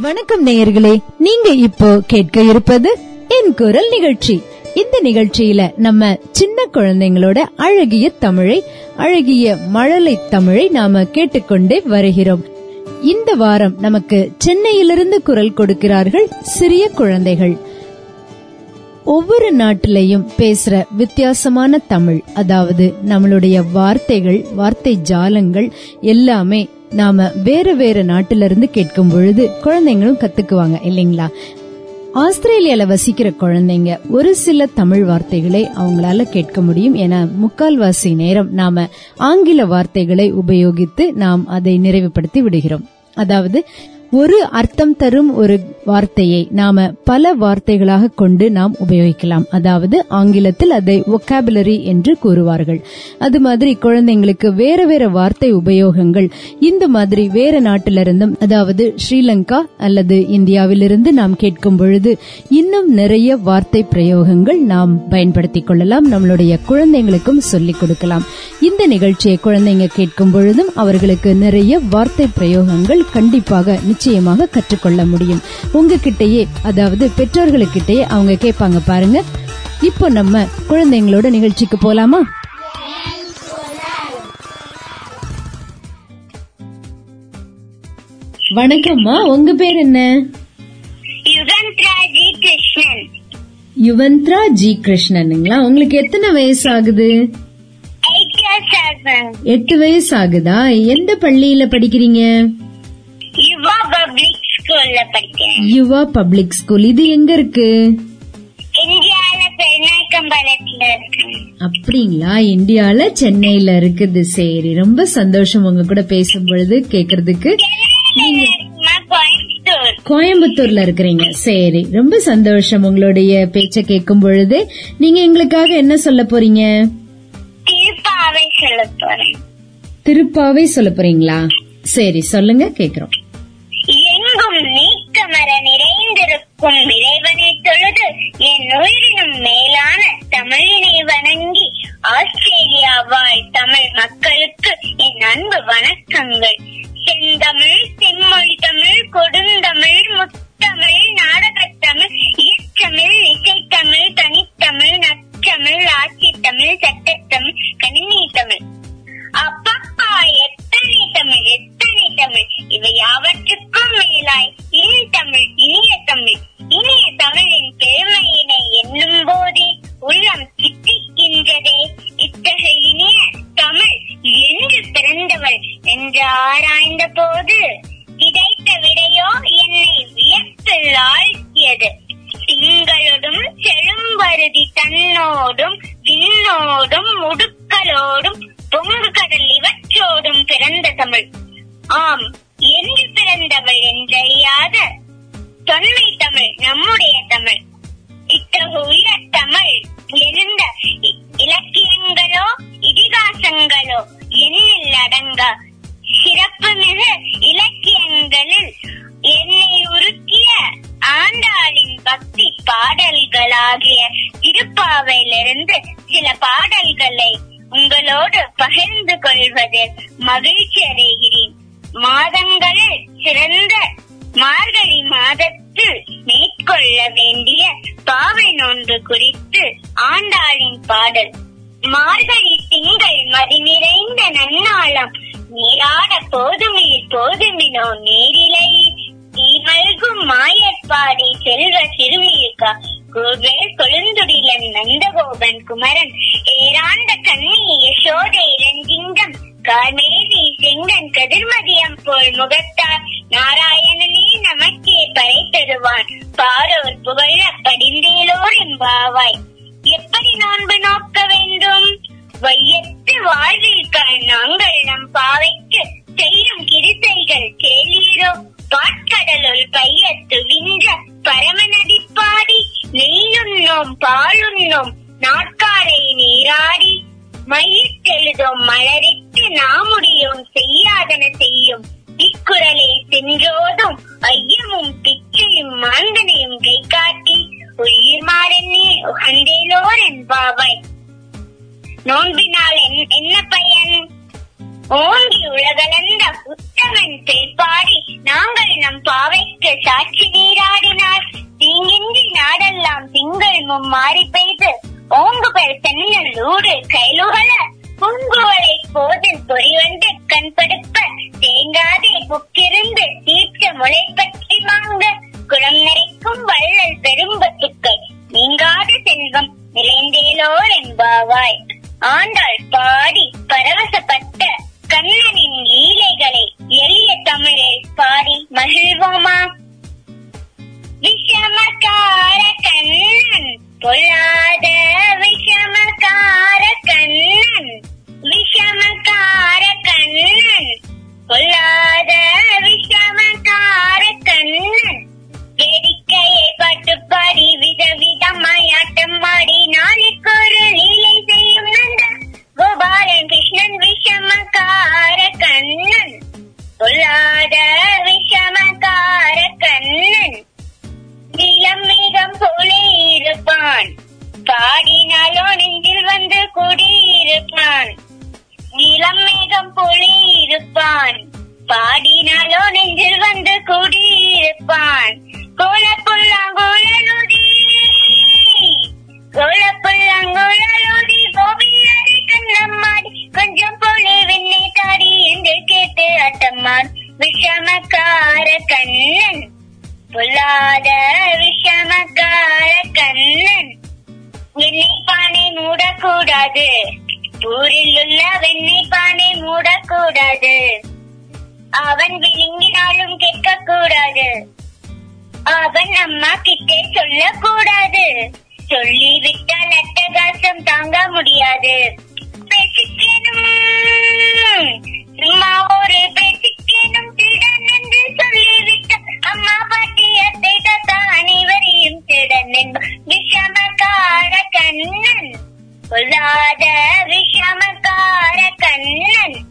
வணக்கம் நேயர்களே நீங்க இப்போ கேட்க இருப்பது என் குரல் நிகழ்ச்சி. இந்த நிகழ்ச்சியில நம்ம சின்ன குழந்தைங்களோட அழகிய தமிழை அழகிய மழலை தமிழை நாம கேட்டுக்கொண்டே வருகிறோம். இந்த வாரம் நமக்கு சென்னையிலிருந்து குரல் கொடுக்கிறார்கள் சிறிய குழந்தைகள். ஒவ்வொரு நாட்டிலையும் பேசுற வித்தியாசமான தமிழ் அதாவது நம்மளுடைய வார்த்தைகள் வார்த்தை ஜாலங்கள் எல்லாமே நாம வேற வேற நாட்டுல இருந்து கேட்கும் பொழுது குழந்தைங்களும் கத்துக்குவாங்க இல்லைங்களா? ஆஸ்திரேலியால வசிக்கிற குழந்தைங்க ஒரு சில தமிழ் வார்த்தைகளை அவங்களால கேட்க முடியும். என முக்கால்வாசி நேரம் நாம ஆங்கில வார்த்தைகளை உபயோகித்து நாம் அதை நிறைவுபடுத்தி விடுகிறோம். அதாவது ஒரு அர்த்தம் தரும் ஒரு வார்த்தையை நாம பல வார்த்தைகளாக கொண்டு நாம் உபயோகிக்கலாம். அதாவது ஆங்கிலத்தில் அதை ஒக்காபுலரி என்று கூறுவார்கள். அது மாதிரி குழந்தைங்களுக்கு வேற வேற வார்த்தை உபயோகங்கள் இந்த மாதிரி வேற நாட்டிலிருந்தும் அதாவது ஸ்ரீலங்கா அல்லது இந்தியாவிலிருந்து நாம் கேட்கும் பொழுது இன்னும் நிறைய வார்த்தை பிரயோகங்கள் நாம் பயன்படுத்திக் கொள்ளலாம். நம்மளுடைய குழந்தைங்களுக்கும் சொல்லிக் கொடுக்கலாம். இந்த நிகழ்ச்சியை குழந்தைங்க கேட்கும் பொழுதும் அவர்களுக்கு நிறைய வார்த்தை பிரயோகங்கள் கண்டிப்பாக நிச்சயமாக கற்றுக்கொள்ள முடியும். உங்ககிட்டயே அதாவது பெற்றோர்களுக்கிட்டயே அவங்க கேட்பாங்க பாருங்க. இப்போ நம்ம குழந்தைங்களோட நிகழ்ச்சிக்கு போலாமா? வணக்கம்மா உங்க பேர் என்ன? யுவந்த்ரா ஜி கிருஷ்ணனுங்களா? உங்களுக்கு எத்தனை வயசு ஆகுது. எட்டு வயசு ஆகுதா எந்த பள்ளியில படிக்கிறீங்க? ஸ்கூல்ல படிக்கிறேன் யுவா பப்ளிக் ஸ்கூல். இது எங்க இருக்கு? அப்படிங்களா? இந்தியால சென்னையில இருக்குது. சரி ரொம்ப சந்தோஷம் உங்க கூட பேசும் பொழுது கேக்குறதுக்கு. கோயம்புத்தூர்ல இருக்கிறீங்க. சரி ரொம்ப சந்தோஷம் உங்களுடைய பேச்ச கேட்கும் பொழுது. நீங்க எங்களுக்காக என்ன சொல்ல போறீங்க? திருப்பாவை சொல்ல போறீங்களா? சரி சொல்லுங்க கேக்குறோம். உன் இறைவனை தொழுது என் உயிரினும் மேலான தமிழினை வணங்கி ஆஸ்திரேலியா வாழ் தமிழ் மக்களுக்கு என் அன்பு வணக்கங்கள். செந்தமிழ் செம்மொழி தமிழ் கொடுந்தமிழ் முத்தமிழ் நாடகத்தமிழ் இயற்றமிழ் இசைத்தமிழ் தனித்தமிழ் நற்றமிழ் ஆட்சித்தமிழ் சட்டத்தமிழ் கணினி தமிழ் அப்பப்பா எத்தனை தமிழ் எத்தனை தமிழ்? இவை யாவற்றுக்கும் மேலாய் இனி தமிழ் இனிய தமிழ் இனிய தமிழின் பெருமை எண்ணில் அடங்கா சிறப்புமிகு இலக்கியங்களில் என்னை உருக்கிய ஆண்டாளின் பக்தி பாடல்களாகிய திருப்பாவையிலிருந்து சில பாடல்களை உங்களோடு பகிர்ந்து கொள்வதில் மகிழ்ச்சி அடைகிறேன். மாதங்களில் சிறந்த மார்கழி மாதத்தில் மேற்கொள்ள வேண்டிய பாவை நோன்பு குறித்து ஆண்டாளின் பாடல் மார்கழி திங்கள் மதி நிறைந்த நன்னாளாம். நீராட போதுமில் போதுமினோ நீரிலை. தீமல்கும் மாயற்பாடி செல்வ சிறுமியுக்கா கோவில் கொழுந்துடிலன் நந்தகோபன் குமரன். ஏராண்ட கண்ணி யசோதை இளஞ்சிங்கம் கார்மேவி செங்கன் கதிர்மதியம் போல் முகத்தார். நாராயணனே நமக்கே பறை தருவான் பாரோர் புகழ படிந்தேலோர் எம்பாவாய் எப்படி நோன்பு நோக்க வேண்டும்? வையத்து வாழ்வில் நாங்கள் நம் பாவைக்கு செய்யும் கிருசைகள் கேளீரோ? பாட்கடலுள் பையத்து வின்ற பரம நடிப்பாடி நெய்யுண்ணோம் பாலுண்ணோம் நாட்காரை நீராடி மையிட்டெழுதும் மலரிட்டு நாமுடியும் செய்யாதன செய்யும் இக்குரலை சென்றோதும் ஐயமும் பிச்சையும் மாந்தனையும் கை காட்டி உயிர் மாறென்னே உகந்தேலோர் என்பாவாய் நோன்பினால் என்ன பயன்? ஓங்கி உலகளந்த புத்தகன் பேர்பாடி நாங்கள் நம் பாவைக்கு சாட்சி நீராடினார். தீங்கின்றி நாடெல்லாம் திங்கள் மும்மாறி பெய்து ஓங்குபல் தென்னலூடு கைலுகல பூங்குவலை போதில் பொறிவந்து கண்படுப்ப தேங்காதே புக்கிருந்து தீர்த்த முளைப்பற்றி விஷமக்கார கண்ணன் பொல்லாத விஷமக்கார கண்ணன். எண்ணெய் பானை மூடக்கூடாது. ஊரில் உள்ள வெண்ணெய் பானை மூடக்கூடாது. அவன் விழுங்கினாலும் கேட்கக்கூடாது. அவன் அம்மா கிட்டே சொல்லக்கூடாது. சொல்லிவிட்டால் அட்டகாசம் தாங்க முடியாது. பேசிக்கணும் சும்மா ஒரு பேசிக்கணும் விஷமக்கார கண்ணன்.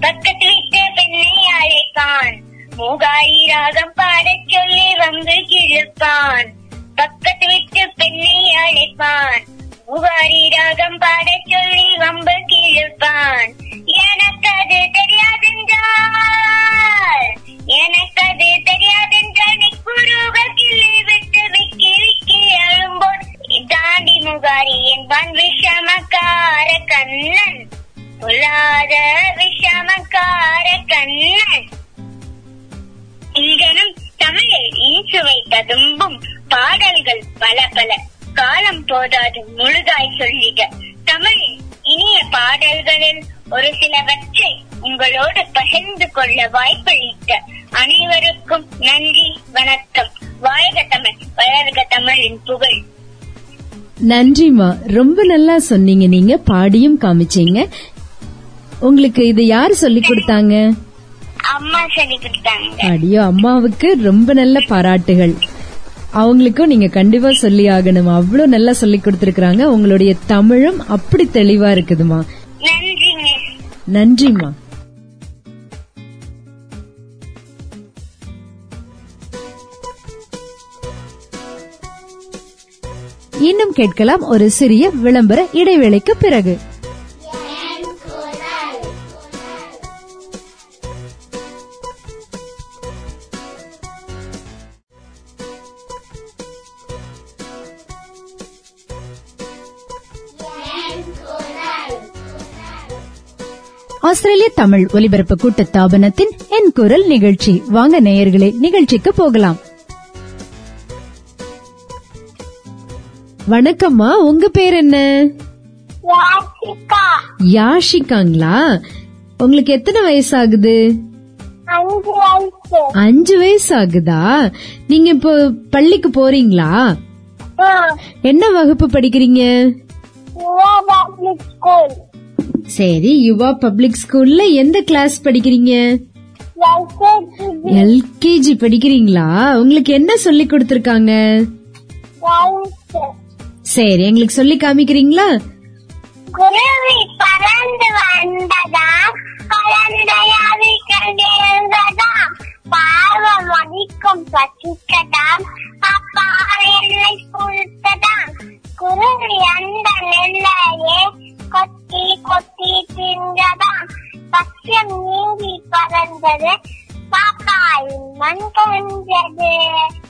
பக்கத்து பெண்ணை அழைப்பான் மூகாயி ராகம் பாடச் சொல்லி வம்பு கிழப்பான். பக்கத்து பெண்ணை அழைப்பான் மூகாரி ராகம் பாடச் சொல்லி வம்பு கிழப்பான். எனக்கு அது தெரியாதென்றால் எனக்கு அது தெரியாதென்றால் நீ குருக கிள்ளி விட்டு விக்கி விக்கி அழும்போது தாண்டி முகாரி என்பான் விஷமக்கார கண்ணன். பொல்லாத விஷமக்கார கண்ணன். இங்கனும் தமிழில் இன்சுவை ததும்பும் பாடல்கள் பல பல. காலம் போதாது முழுதாய் சொல்லிட தமிழின் இனிய பாடல்களில் ஒரு சிலவற்றை உங்களோடு பகிர்ந்து கொள்ள வாய்ப்பளித்த அனைவருக்கும் நன்றி வணக்கம். வாழ்க தமிழ் வளர்க தமிழின் புகழ். நன்றிமா ரொம்ப நல்லா சொன்னீங்க நீங்க பாடியும் காமிச்சீங்க. உங்களுக்கு இது யார் சொல்லி கொடுத்தாங்க? அம்மா சொல்லி கொடுத்தாங்க. அடியோ அம்மாவுக்கு ரொம்ப நல்ல பாராட்டுகள். அவங்களுக்கும் நீங்க கண்டிப்பா சொல்லி ஆகணும் அவ்வளவு நல்லா சொல்லி கொடுத்திருக்காங்க உங்களுடைய தமிழும் அப்படி தெளிவா இருக்குதுமா நன்றிம்மா இன்னும் கேட்கலாம் ஒரு சிறிய விளம்பர இடைவேளைக்கு பிறகு. ஆஸ்திரேலிய தமிழ் ஒலிபரப்பு கூட்ட ஸ்தாபனத்தின் என் குரல் நிகழ்ச்சி. வாங்க நேயர்களே நிகழ்ச்சிக்கு போகலாம். வணக்கம்மா உங்க பேர் என்ன? யாஷிகாங்களா? உங்களுக்கு எத்தனை வயசாகுது? அஞ்சு வயசு. அஞ்சு வயசு ஆகுதா நீங்க இப்போ பள்ளிக்கு போறீங்களா? என்ன வகுப்பு படிக்கிறீங்க? சரி யுவா பப்ளிக் ஸ்கூல்ல எந்த கிளாஸ் படிக்கிறீங்க? எல்கேஜி படிக்கிறீங்களா? உங்களுக்கு என்ன சொல்லி கொடுத்திருக்காங்க? சரி எங்களுக்கு சொல்லி காமிக்கிறீங்களா? குருவி பறந்து வந்ததா மதிக்கும் பசிக்கதாம் குருவி அந்த நெல்லையே கொத்தி கொத்தி தின்றதாம் பச்சம் நீங்கி பறந்தது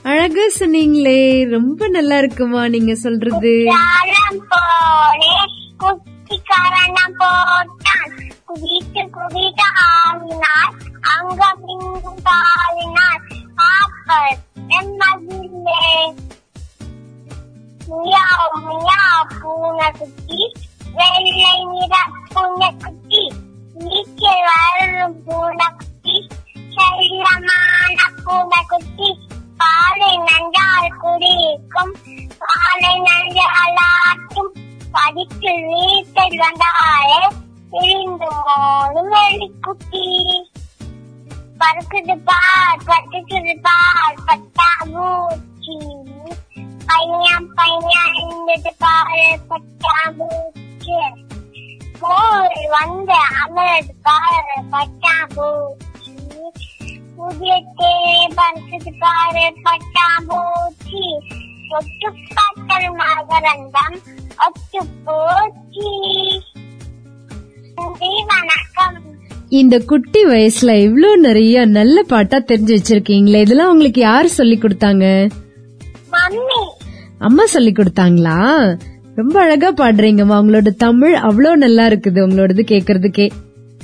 அழகா சொன்னீங்களே ரொம்ப நல்லா இருக்குமா நீங்க சொல்றது? குட்டிக்காரனம் போட்டான். குதித்து குதித்து ஆடினான் அங்கம் இங்கும் பாடினான் பாப்பன் மகிழ்ந்தே பூனைக்குட்டி வெள்ளை நிற பூனைக்குட்டி நீச்சல் வளரும் பூனைக்குட்டி செல்லமான பூனைக்குட்டி பாலை நன்றால் குடிக்கும் பாலை நன்றால் ஆட்டும் படித்து வீட்டில் வந்தாலே பிரிந்து மோதும் வெள்ளிக்குட்டி பறக்குது பார் பட்டுக்குது பார் பட்டாம்பூச்சி பையன் பையன் இருந்தது பாரு பட்டாம்பூச்சி வந்து அமரது பாரு பட்டாம்பூச்சி புதிய தேவை பறக்குது பாரு பட்டாம்பூச்சி தொட்டு பார்த்தல் மகரந்தம் ஒத்து போச்சி. வணக்கம் இந்த குட்டி வயசுல இவ்ளோ நிறைய நல்ல பாட்டா தெரிஞ்சு வச்சிருக்கீங்களே இதெல்லாம் உங்களுக்கு யாரு சொல்லி கொடுத்தாங்க? அம்மா சொல்லி கொடுத்தாங்களா? ரொம்ப அழகா பாடுறீங்கம்மா. உங்களோட தமிழ் அவ்வளோ நல்லா இருக்குது. உங்களோடது கேக்குறதுக்கே.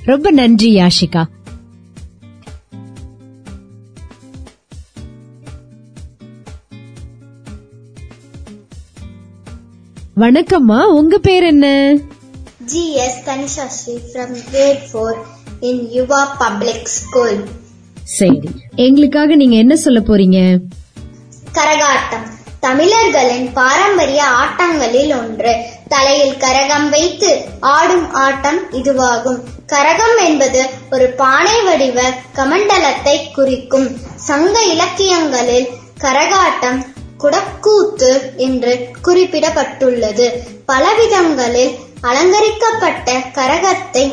ரொம்ப நன்றி யாஷிகா. வணக்கம்மா. உங்க பேர் என்ன? G.S. Tanishashri from grade 4 in Yuva Public School. சரி. எங்களுக்காக நீங்க என்ன சொல்ல போறீங்க? கரகாட்டம். தமிழர்களின் பாரம்பரிய ஆட்டங்களில் ஒன்று. தலையில் கரகம் வைத்து ஆடும் ஆட்டம் இதுவாகும். கரகம் என்பது ஒரு பானை வடிவ கமண்டலத்தை குறிக்கும் சங்க இலக்கியங்களில் கரகாட்டம் குடக்கூத்து என்று குறிப்பிடப்பட்டுள்ளது. பலவிதங்களில் அலங்கரிக்கப்பட்ட கரகத்தை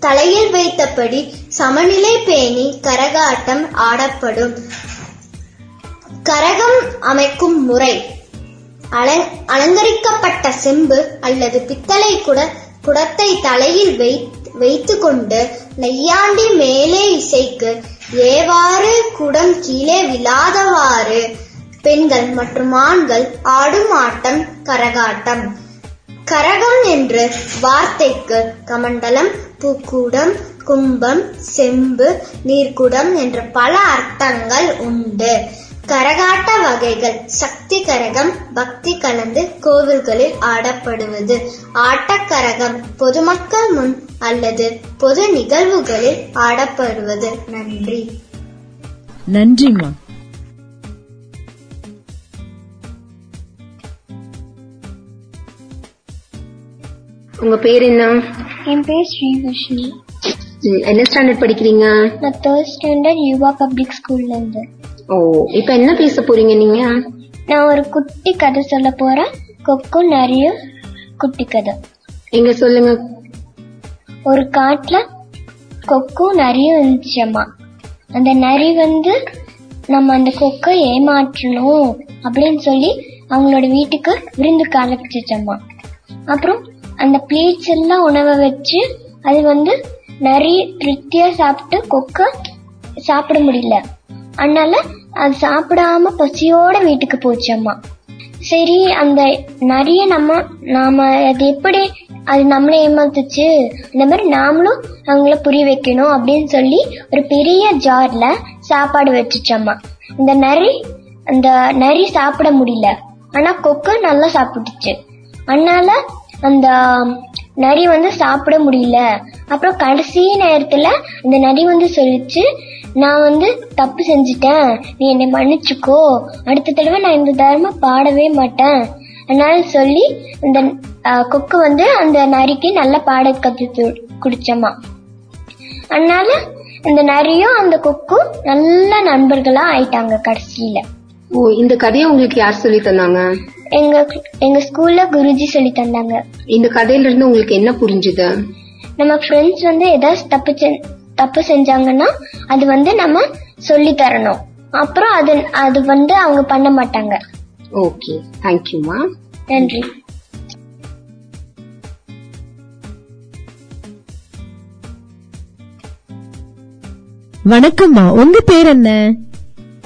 தலையில் வைத்தபடி சமநிலை பேணி கரகாட்டம் ஆடப்படும். கரகம் அமைக்கும் முறை. அல- அலங்கரிக்கப்பட்ட செம்பு அல்லது பித்தளை குட குடத்தை தலையில் வைத்து கொண்டு நெய்யாண்டி மேலே இசைக்கு ஏவாறு குடம் கீழே விழாதவாறு. பெண்கள் மற்றும் ஆண்கள் ஆடும் ஆட்டம் கரகாட்டம். கரகம் என்று வார்த்தைக்கு கமண்டலம் பூக்கூடம் கும்பம் செம்பு நீர்க்குடம் என்ற பல அர்த்தங்கள் உண்டு. கரகாட்ட வகைகள் சக்தி கரகம் பக்தி கலந்து கோவில்களில் ஆடப்படுவது. ஆட்டக்கரகம் பொதுமக்கள் முன் அல்லது பொது நிகழ்வுகளில் ஆடப்படுவது. நன்றி. நன்றிம்மா உங்க பேர் என்ன? என் பேர் ஸ்ரீவிஷ்ணு ம், என்ன ஸ்டாண்டர்ட் படிக்கிறீங்க? நான் தேர்ட் ஸ்டாண்டர்ட் யுவா பப்ளிக் ஸ்கூல்ல இருந்து. ஓ இப்ப என்ன பேச போறீங்க நீங்க? நான் ஒரு குட்டி கதை சொல்ல போறேன். கொக்கு நிறைய குட்டி கதை. எங்க சொல்லுங்க. ஒரு காட்டுல கொக்கு நிறைய இருந்துச்சம்மா. அந்த நரி வந்து நம்ம அந்த கொக்கை ஏமாற்றணும் அப்படின்னு சொல்லி அவங்களோட வீட்டுக்கு விருந்துக்கு அழைச்சிச்சம்மா. அப்புறம் அந்த பிளேட்ஸ் எல்லாம் உணவை வச்சு அது வந்து நிறைய திருப்தியா சாப்பிட்டு கொக்கை சாப்பிட முடியல. அதனால அது சாப்பிடாம பசியோட வீட்டுக்கு போச்சம்மா சரி அந்த நிறைய நம்ம நாம அது எப்படி அது நம்மளை ஏமாத்துச்சு? இந்த மாதிரி நாமளும் அவங்கள புரிய வைக்கணும் அப்படின்னு சொல்லி ஒரு பெரிய ஜார்ல சாப்பாடு வச்சுச்சம்மா இந்த நரி அந்த நரி சாப்பிட முடியல. ஆனா கொக்கு நல்லா சாப்பிட்டுச்சு. அதனால அந்த நரி வந்து சாப்பிட முடியல. அப்புறம் கடைசி நேரத்துல அந்த நரி வந்து சொல்லிச்சு நான் வந்து தப்பு செஞ்சுட்டேன். நீ என்னை மன்னிச்சுக்கோ. அடுத்த தடவை நான் இந்த தர்ம பாடவே மாட்டேன். அதனால சொல்லி இந்த அஹ், கொக்கு வந்து அந்த நரிக்கு நல்ல பாட கத்து குடிச்சம்மா. அதனால இந்த நரியும் அந்த கொக்கும் நல்ல நண்பர்களா ஆயிட்டாங்க கடைசியில. ஓ இந்த கதையை உங்களுக்கு யார் சொல்லி தந்தாங்க? எங்க எங்க ஸ்கூல்ல குருஜி சொல்லி தந்தாங்க. இந்த கதையில இருந்து உங்களுக்கு என்ன புரிஞ்சுது? நம்ம ஃப்ரெண்ட்ஸ் வந்து ஏதாவது தப்பு தப்பு செஞ்சாங்கன்னா அது வந்து நம்ம சொல்லி தரணும். அப்புறம் அது அது வந்து அவங்க பண்ண மாட்டாங்க. ஓகே தேங்க்யூமா நன்றி. வணக்கம்மா உங்க பேர் என்ன?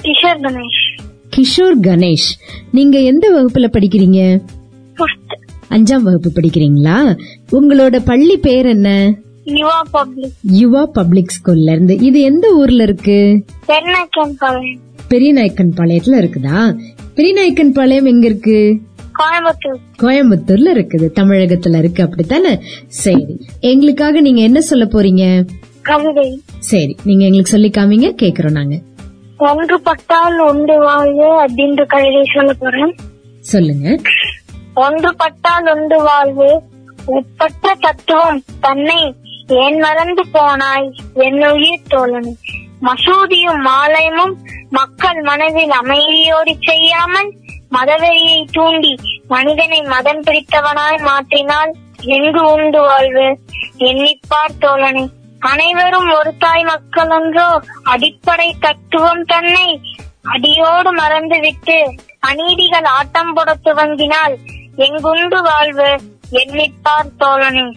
கிஷோர் கணேஷ். கிஷோர் கணேஷ். நீங்க எந்த வகுப்புல படிக்கிறீங்க? அஞ்சாம் வகுப்பு படிக்கிறீங்களா? உங்களோட பள்ளி பேர் என்ன? யுவா பப்ளிக். யுவா பப்ளிக் ஸ்கூல்ல இருந்து. இது எந்த ஊர்ல இருக்கு? பாளையம். பெரியநாயக்கன் பாளையத்துல இருக்குதா? பெரியநாயக்கன் பாளையம் எங்க இருக்கு? கோயம்புத்தூர். கோயம்புத்தூர்ல இருக்குது. தமிழகத்துல இருக்கு. அப்படித்தானே? சரி. எங்களுக்காக நீங்க என்ன சொல்ல போறீங்க? கவிதை. சரி. நீங்க எங்களுக்கு சொல்லி காமிங்க. கேக்குறோம் நாங்க. ஒன்று பட்டால் ஒன்று வாழ்வு அப்படின்ற கவிதை சொல்ல போறேன். சொல்லுங்க. ஒன்று பட்டால் ஒன்று வாழ்வு உட்பட்ட தத்துவம் தன்னை ஏன் மறந்து போனாய் என் உயிர் தோழன் மசூதியும் மாலயமும் மக்கள் மனதில் அமைதியோடு செய்யாமல் மதவெறியை தூண்டி மனிதனை மதம் பிடித்தவனாய் மாற்றினால் எங்கு உண்டு வாழ்வு? எண்ணிப்பார் தோழனை. அனைவரும் ஒரு தாய் மக்கள் ஒன்றோ அடிப்படை தத்துவம் தன்னை அடியோடு மறந்துவிட்டு அநீதிகள் ஆட்டம் போட துவங்கினால் எங்குண்டு வாழ்வு? எண்ணிப்பார் தோழனே.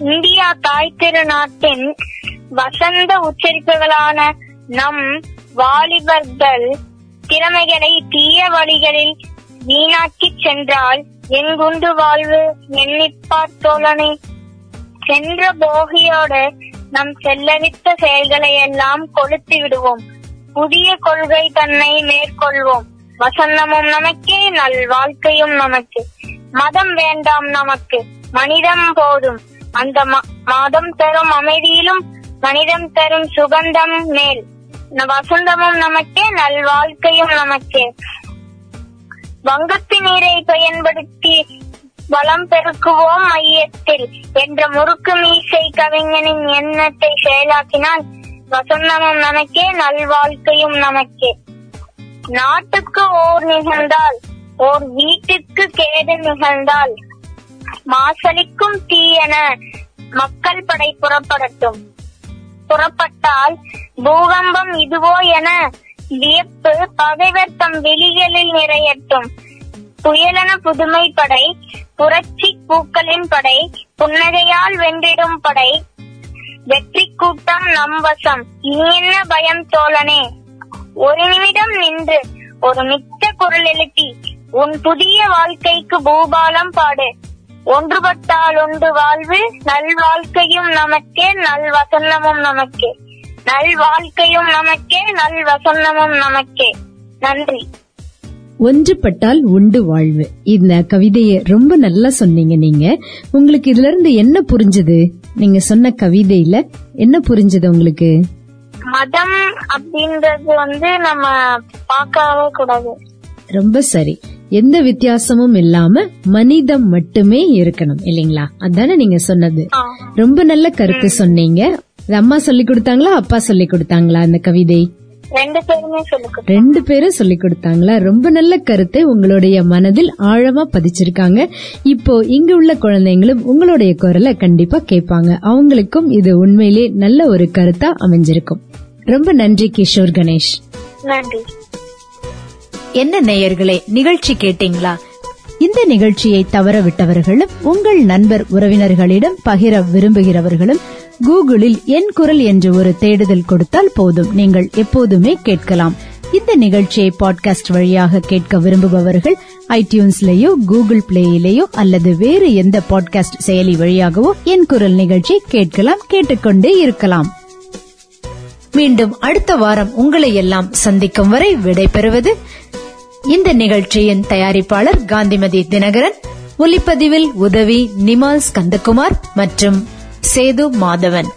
இந்தியா தாய் திருநாட்டின் வசந்த உச்சரிப்புகளான நம் வாலிபர்கள் திறமைகளை தீய வழிகளில் வீணாக்கிச் சென்றால் எங்குண்டு வாழ்வு? எண்ணிப்பார் தோழனே. சென்ற போகியோடு நம் செல்லவித்த செயல்களை எல்லாம் கொளுத்தி விடுவோம். புதிய கொள்கை தன்னை மேற்கொள்வோம். வசந்தமும் நமக்கே நல் வாழ்க்கையும் நமக்கு. மதம் வேண்டாம் நமக்கு. மனிதம் போதும். அந்த மாதம் தரும் அமைதியிலும் மனிதம் தரும் சுகந்தம் மேல். வசந்தமும் நமக்கே நல் வாழ்க்கையும் நமக்கே. வங்கத்து நீரை பயன்படுத்தி வளம் பெருக்குவோம் மையத்தில். என்ற முறுக்கு மீசை கவிஞனின் எண்ணத்தை செயலாக்கினால் வசந்தமும் நமக்கே நல்வாழ்க்கையும் நமக்கே. நாட்டுக்கு ஓர் நிகழ்ந்தால் ஓர் வீட்டுக்கு கேடு நிகழ்ந்தால் மாசலிக்கும் தீயென மக்கள் படை புறப்படட்டும். புறப்பட்டால் பூகம்பம் இதுவோ என வியப்பு பகைவர் தம் விழிகளில் நிறையட்டும். புயலென புதுமை படை புரட்சி பூக்களின் படை புன்னகையால் வென்றிடும் படை. வெற்றி கூட்டம் நம் வசம் இனி என்ன பயம் தோழனே? ஒரு நிமிடம் நின்று ஒரு மிக்க குரல் எழுப்பி உன் புதிய வாழ்க்கைக்கு பூபாலம் பாடு. ஒன்றுபட்டால் ஒன்று வாழ்வு நல் வாழ்க்கையும் நமக்கே நல் வசந்தமும் நமக்கே. நல் வாழ்க்கையும் நமக்கே நல் வசந்தமும் நமக்கே. நன்றி. ஒன்றுபட்டால் உண்டு வாழ்வு. இந்த கவிதையை ரொம்ப நல்லா சொன்னீங்க நீங்க. உங்களுக்கு இதுல இருந்து என்ன புரிஞ்சது? நீங்க சொன்ன கவிதையில என்ன புரிஞ்சது உங்களுக்கு? மதம் அப்படின்றது வந்து நம்ம பார்க்கவே கூடாது. ரொம்ப சரி. எந்த வித்தியாசமும் இல்லாம மனிதம் மட்டுமே இருக்கணும் இல்லைங்களா? அதானே நீங்க சொன்னது. ரொம்ப நல்ல கருத்து சொன்னீங்க. அம்மா சொல்லி கொடுத்தாங்களா அப்பா சொல்லி கொடுத்தாங்களா அந்த கவிதை? ரெண்டு பேருமே சொல்லுங்க ரெண்டு பேரும் சொல்லி கொடுத்தாங்களா? ரொம்ப நல்ல கருத்தை உங்களுடைய மனதில் ஆழமா பதிச்சிருக்காங்க. இப்போ இங்க உள்ள குழந்தைங்களும் உங்களுடைய குரலை கண்டிப்பா கேட்பாங்க. அவங்களுக்கும் இது உண்மையிலே நல்ல ஒரு கருத்தா அமைஞ்சிருக்கும். ரொம்ப நன்றி கிஷோர் கணேஷ். நன்றி. என்ன நேயர்களே நிகழ்ச்சி கேட்டீங்களா? இந்த நிகழ்ச்சியை தவறவிட்டவர்களும் உங்கள் நண்பர் உறவினர்களிடம் பகிர விரும்புகிறவர்களும் கூகுளில் என் குரல் என்று ஒரு தேடுதல் கொடுத்தால் போதும். நீங்கள் எப்போதுமே கேட்கலாம். இந்த நிகழ்ச்சியை பாட்காஸ்ட் வழியாக கேட்க விரும்புபவர்கள் ஐடியூன்ஸ்லேயோ கூகுள் பிளேயிலேயோ அல்லது வேறு எந்த பாட்காஸ்ட் செயலி வழியாகவோ என் குரல் நிகழ்ச்சி கேட்கலாம் கேட்டுக்கொண்டே இருக்கலாம். மீண்டும் அடுத்த வாரம் உங்களை எல்லாம் சந்திக்கும் வரை விடைபெறுவது இந்த நிகழ்ச்சியின் தயாரிப்பாளர் காந்திமதி தினகரன் ஒலிப்பதிவில் உதவி நிமால் ஸ்கந்தகுமார் மற்றும் சேது மாதவன்.